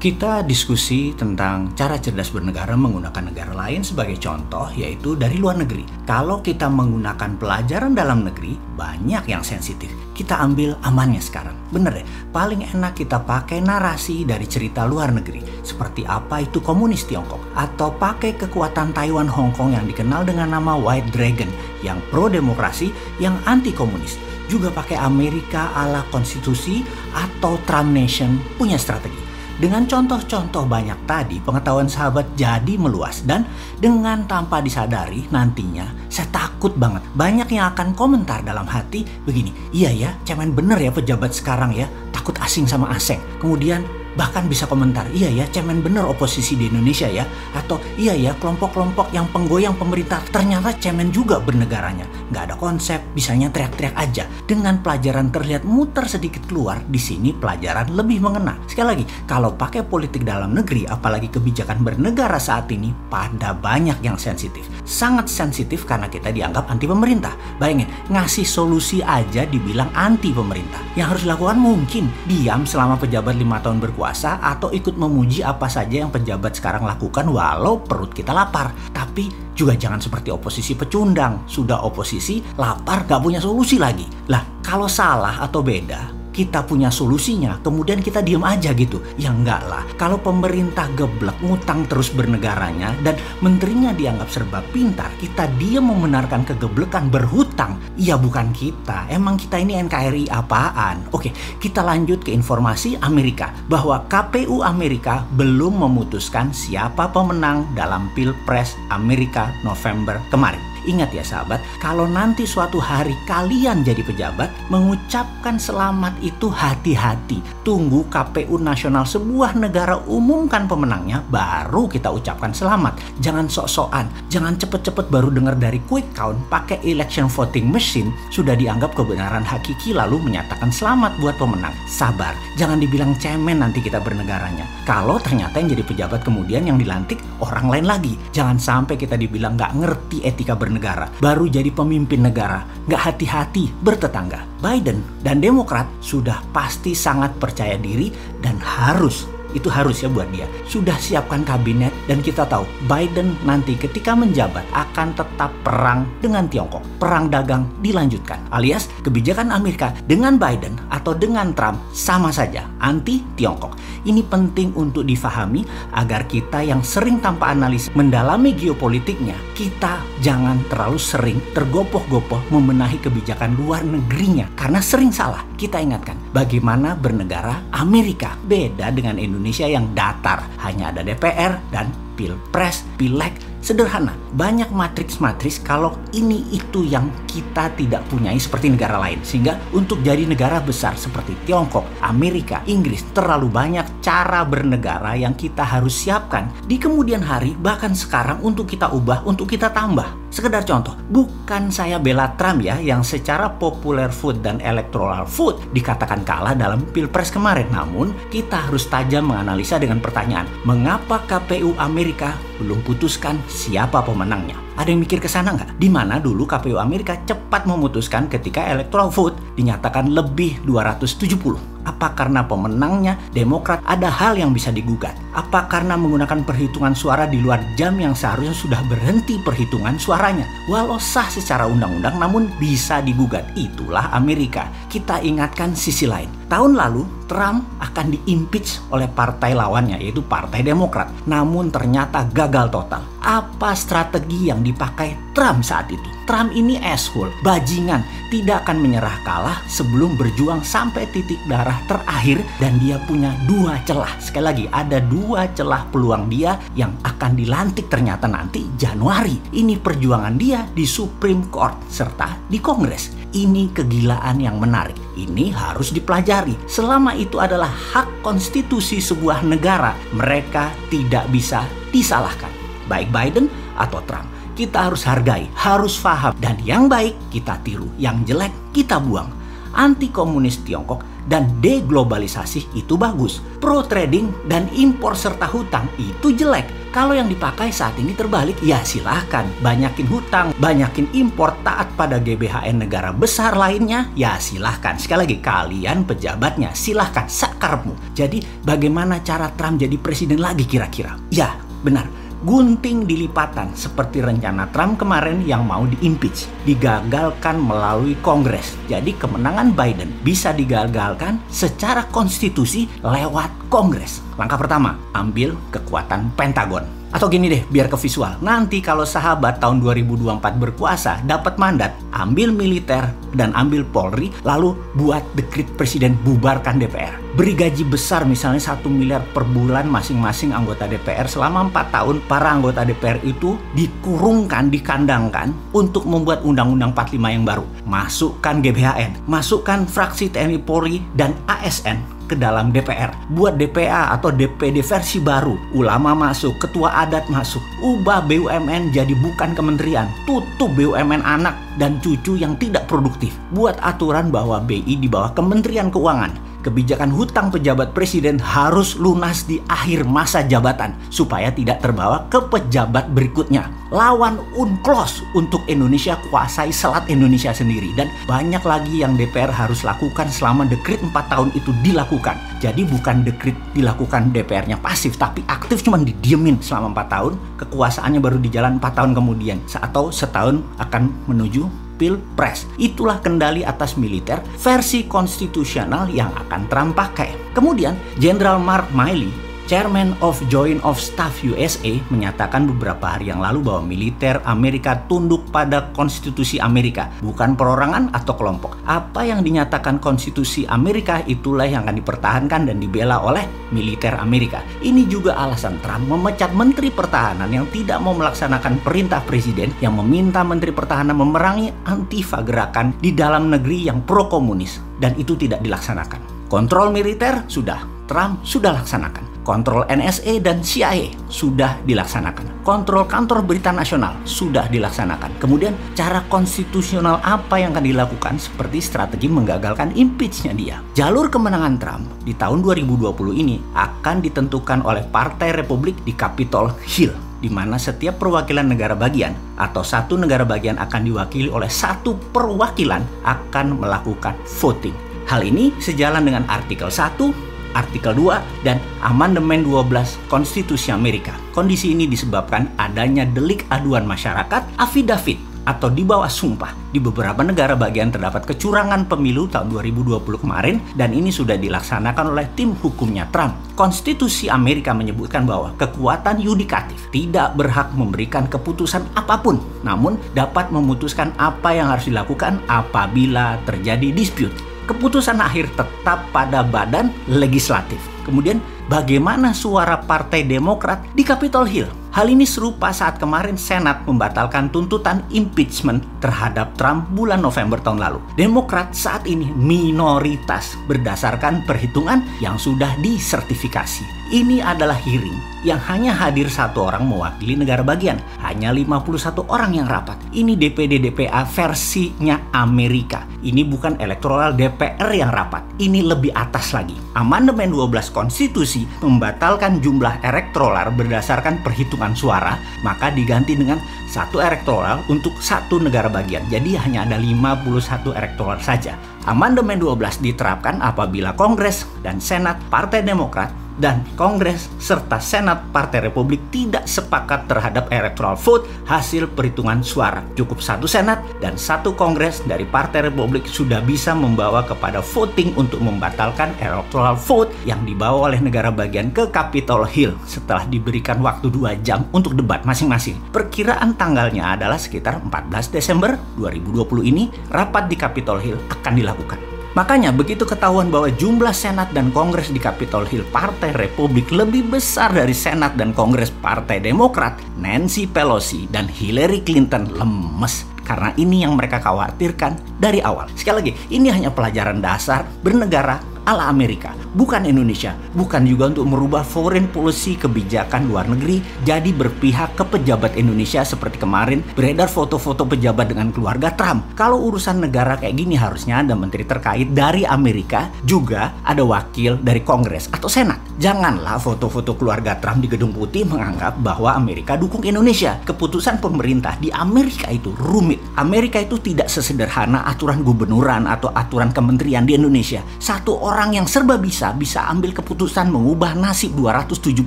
Kita diskusi tentang cara cerdas bernegara menggunakan negara lain sebagai contoh yaitu dari luar negeri. Kalau kita menggunakan pelajaran dalam negeri, banyak yang sensitif. Kita ambil amannya sekarang. Bener deh, paling enak kita pakai narasi dari cerita luar negeri. Seperti apa itu komunis Tiongkok. Atau pakai kekuatan Taiwan Hong Kong yang dikenal dengan nama White Dragon yang pro demokrasi, yang anti komunis juga pakai Amerika ala konstitusi atau Trump Nation punya strategi. Dengan contoh-contoh banyak tadi, pengetahuan sahabat jadi meluas dan dengan tanpa disadari nantinya saya takut banget banyak yang akan komentar dalam hati begini, iya ya, cemen bener ya pejabat sekarang ya, takut asing sama asing. Kemudian bahkan bisa komentar, iya ya cemen bener oposisi di Indonesia ya, atau iya ya kelompok-kelompok yang penggoyang pemerintah ternyata cemen juga bernegaranya, nggak ada konsep, bisanya teriak-teriak aja. Dengan pelajaran terlihat muter sedikit keluar, di sini pelajaran lebih mengena. Sekali lagi, kalau pakai politik dalam negeri, apalagi kebijakan bernegara saat ini, pada banyak yang sensitif. Sangat sensitif karena kita dianggap anti pemerintah. Bayangin, ngasih solusi aja dibilang anti pemerintah. Yang harus dilakukan mungkin diam selama pejabat lima tahun berkuasa berkuasa atau ikut memuji apa saja yang pejabat sekarang lakukan walau perut kita lapar. Tapi juga jangan seperti oposisi pecundang. Sudah oposisi, lapar, gak punya solusi lagi. Lah, kalau salah atau beda, kita punya solusinya, kemudian kita diem aja gitu. Ya enggak lah, kalau pemerintah geblek ngutang terus bernegaranya dan menterinya dianggap serba pintar, kita diem membenarkan kegeblekan berhutang. Ya bukan kita, emang kita ini NKRI apaan? Oke, kita lanjut ke informasi Amerika bahwa KPU Amerika belum memutuskan siapa pemenang dalam Pilpres Amerika November kemarin. Ingat ya sahabat, kalau nanti suatu hari kalian jadi pejabat, mengucapkan selamat itu hati-hati. Tunggu KPU nasional sebuah negara umumkan pemenangnya, baru kita ucapkan selamat. Jangan sok-sokan, jangan cepet-cepet baru dengar dari quick count, pakai election voting machine, sudah dianggap kebenaran hakiki lalu menyatakan selamat buat pemenang. Sabar, jangan dibilang cemen nanti kita bernegaranya. Kalau ternyata yang jadi pejabat kemudian yang dilantik orang lain lagi. Jangan sampai kita dibilang nggak ngerti etika ber bernegara, baru jadi pemimpin negara, nggak hati-hati bertetangga. Biden dan Demokrat sudah pasti sangat percaya diri dan harus itu harus ya buat dia. Sudah siapkan kabinet dan kita tahu Biden nanti ketika menjabat akan tetap perang dengan Tiongkok. Perang dagang dilanjutkan. Alias kebijakan Amerika dengan Biden atau dengan Trump sama saja anti Tiongkok. Ini penting untuk difahami agar kita yang sering tanpa analis mendalami geopolitiknya, kita jangan terlalu sering tergopoh-gopoh membenahi kebijakan luar negerinya karena sering salah. Kita ingatkan bagaimana bernegara Amerika beda dengan Indonesia yang datar. Hanya ada DPR dan pilpres, pileg, sederhana. Banyak matriks-matriks kalau ini itu yang kita tidak punyai seperti negara lain. Sehingga untuk jadi negara besar seperti Tiongkok, Amerika, Inggris, terlalu banyak cara bernegara yang kita harus siapkan di kemudian hari bahkan sekarang untuk kita ubah, untuk kita tambah. Sekedar contoh, bukan saya bela Trump ya yang secara populer food dan electoral food dikatakan kalah dalam pilpres kemarin. Namun kita harus tajam menganalisa dengan pertanyaan, mengapa KPU Amerika belum putuskan siapa pemenangnya. Ada yang mikir ke sana nggak? Di mana dulu KPU Amerika cepat memutuskan ketika electoral vote dinyatakan lebih 270. Apa karena pemenangnya Demokrat ada hal yang bisa digugat? Apa karena menggunakan perhitungan suara di luar jam yang seharusnya sudah berhenti perhitungan suaranya? Walau sah secara undang-undang namun bisa digugat. Itulah Amerika. Kita ingatkan sisi lain. Tahun lalu Trump akan diimpeach oleh partai lawannya yaitu Partai Demokrat. Namun ternyata gagal total. Apa strategi yang dipakai Trump saat itu? Trump ini asshole, bajingan, tidak akan menyerah kalah sebelum berjuang sampai titik darah terakhir dan dia punya dua celah. Sekali lagi, ada dua celah peluang dia yang akan dilantik ternyata nanti Januari. Ini perjuangan dia di Supreme Court serta di Kongres. Ini kegilaan yang menarik. Ini harus dipelajari. Selama itu adalah hak konstitusi sebuah negara, mereka tidak bisa disalahkan. Baik Biden atau Trump kita harus hargai, harus paham, dan yang baik kita tiru, yang jelek kita buang. Anti komunis Tiongkok dan deglobalisasi itu bagus. Pro trading dan impor serta hutang itu jelek. Kalau yang dipakai saat ini terbalik, ya silahkan. Banyakin hutang, banyakin impor taat pada GBHN negara besar lainnya, ya silahkan. Sekali lagi, kalian pejabatnya, silahkan sakarmu. Jadi bagaimana cara Trump jadi presiden lagi kira-kira? Ya, benar gunting dilipatan seperti rencana Trump kemarin yang mau diimpeach, digagalkan melalui Kongres. Jadi kemenangan Biden bisa digagalkan secara konstitusi lewat Kongres. Langkah pertama, ambil kekuatan Pentagon. Atau gini deh, biar ke visual. Nanti kalau sahabat tahun 2024 berkuasa, dapat mandat, ambil militer dan ambil Polri, lalu buat dekrit presiden bubarkan DPR. Beri gaji besar misalnya 1 miliar per bulan masing-masing anggota DPR selama 4 tahun. Para anggota DPR itu dikurungkan, dikandangkan untuk membuat Undang-Undang 45 yang baru. Masukkan GBHN, masukkan fraksi TNI Polri dan ASN ke dalam DPR. Buat DPA atau DPD versi baru. Ulama masuk, ketua adat masuk. Ubah BUMN jadi bukan kementerian. Tutup BUMN anak dan cucu yang tidak produktif. Buat aturan bahwa BI di bawah Kementerian Keuangan kebijakan hutang pejabat presiden harus lunas di akhir masa jabatan supaya tidak terbawa ke pejabat berikutnya. Lawan UNCLOS untuk Indonesia kuasai selat Indonesia sendiri dan banyak lagi yang DPR harus lakukan selama dekrit 4 tahun itu dilakukan. Jadi bukan dekrit dilakukan DPR-nya pasif tapi aktif cuma didiemin selama 4 tahun, kekuasaannya baru di jalan 4 tahun kemudian atau setahun akan menuju Pilpres. Itulah kendali atas militer versi konstitusional yang akan Trump pakai. Kemudian, Jenderal Mark Milley Chairman of Joint of Staff USA menyatakan beberapa hari yang lalu bahwa militer Amerika tunduk pada konstitusi Amerika, bukan perorangan atau kelompok. Apa yang dinyatakan konstitusi Amerika itulah yang akan dipertahankan dan dibela oleh militer Amerika. Ini juga alasan Trump memecat Menteri Pertahanan yang tidak mau melaksanakan perintah presiden yang meminta Menteri Pertahanan memerangi antifa gerakan di dalam negeri yang pro-komunis dan itu tidak dilaksanakan. Kontrol militer sudah, Trump sudah laksanakan. Kontrol NSA dan CIA sudah dilaksanakan. Kontrol kantor berita nasional sudah dilaksanakan. Kemudian cara konstitusional apa yang akan dilakukan seperti strategi menggagalkan impeachnya dia. Jalur kemenangan Trump di tahun 2020 ini akan ditentukan oleh Partai Republik di Capitol Hill di mana setiap perwakilan negara bagian atau satu negara bagian akan diwakili oleh satu perwakilan akan melakukan voting. Hal ini sejalan dengan artikel 1 artikel 2 dan amandemen 12 Konstitusi Amerika. Kondisi ini disebabkan adanya delik aduan masyarakat afidavit atau di bawah sumpah. Di beberapa negara bagian terdapat kecurangan pemilu tahun 2020 kemarin dan ini sudah dilaksanakan oleh tim hukumnya Trump. Konstitusi Amerika menyebutkan bahwa kekuatan yudikatif tidak berhak memberikan keputusan apa pun, namun dapat memutuskan apa yang harus dilakukan apabila terjadi dispute keputusan akhir tetap pada badan legislatif. Kemudian bagaimana suara Partai Demokrat di Capitol Hill? Hal ini serupa saat kemarin Senat membatalkan tuntutan impeachment terhadap Trump bulan November tahun lalu. Demokrat saat ini minoritas berdasarkan perhitungan yang sudah disertifikasi. Ini adalah hearing yang hanya hadir satu orang mewakili negara bagian. Hanya 51 orang yang rapat. Ini DPD DPA versinya Amerika. Ini bukan elektoral DPR yang rapat. Ini lebih atas lagi. Amandemen 12 konstitusi membatalkan jumlah elektoral berdasarkan perhitungan suara, maka diganti dengan satu elektoral untuk satu negara bagian. Jadi hanya ada 51 elektoral saja. Amandemen 12 diterapkan apabila Kongres dan Senat Partai Demokrat dan Kongres serta Senat Partai Republik tidak sepakat terhadap electoral vote hasil perhitungan suara. Cukup satu Senat dan satu Kongres dari Partai Republik sudah bisa membawa kepada voting untuk membatalkan electoral vote yang dibawa oleh negara bagian ke Capitol Hill setelah diberikan waktu dua jam untuk debat masing-masing. Perkiraan tanggalnya adalah sekitar 14 Desember 2020 ini rapat di Capitol Hill akan dilakukan. Makanya begitu ketahuan bahwa jumlah Senat dan Kongres di Capitol Hill Partai Republik lebih besar dari Senat dan Kongres Partai Demokrat, Nancy Pelosi dan Hillary Clinton lemes karena ini yang mereka khawatirkan dari awal. Sekali lagi, ini hanya pelajaran dasar bernegara ala Amerika, bukan Indonesia, bukan juga untuk merubah foreign policy kebijakan luar negeri jadi berpihak ke pejabat Indonesia seperti kemarin beredar foto-foto pejabat dengan keluarga Trump. Kalau urusan negara kayak gini harusnya ada menteri terkait dari Amerika, juga ada wakil dari Kongres atau Senat. Janganlah foto-foto keluarga Trump di Gedung Putih menganggap bahwa Amerika dukung Indonesia. Keputusan pemerintah di Amerika itu rumit. Amerika itu tidak sesederhana aturan gubernuran atau aturan kementerian di Indonesia. Satu orang yang serba bisa bisa ambil keputusan mengubah nasib 270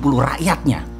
rakyatnya.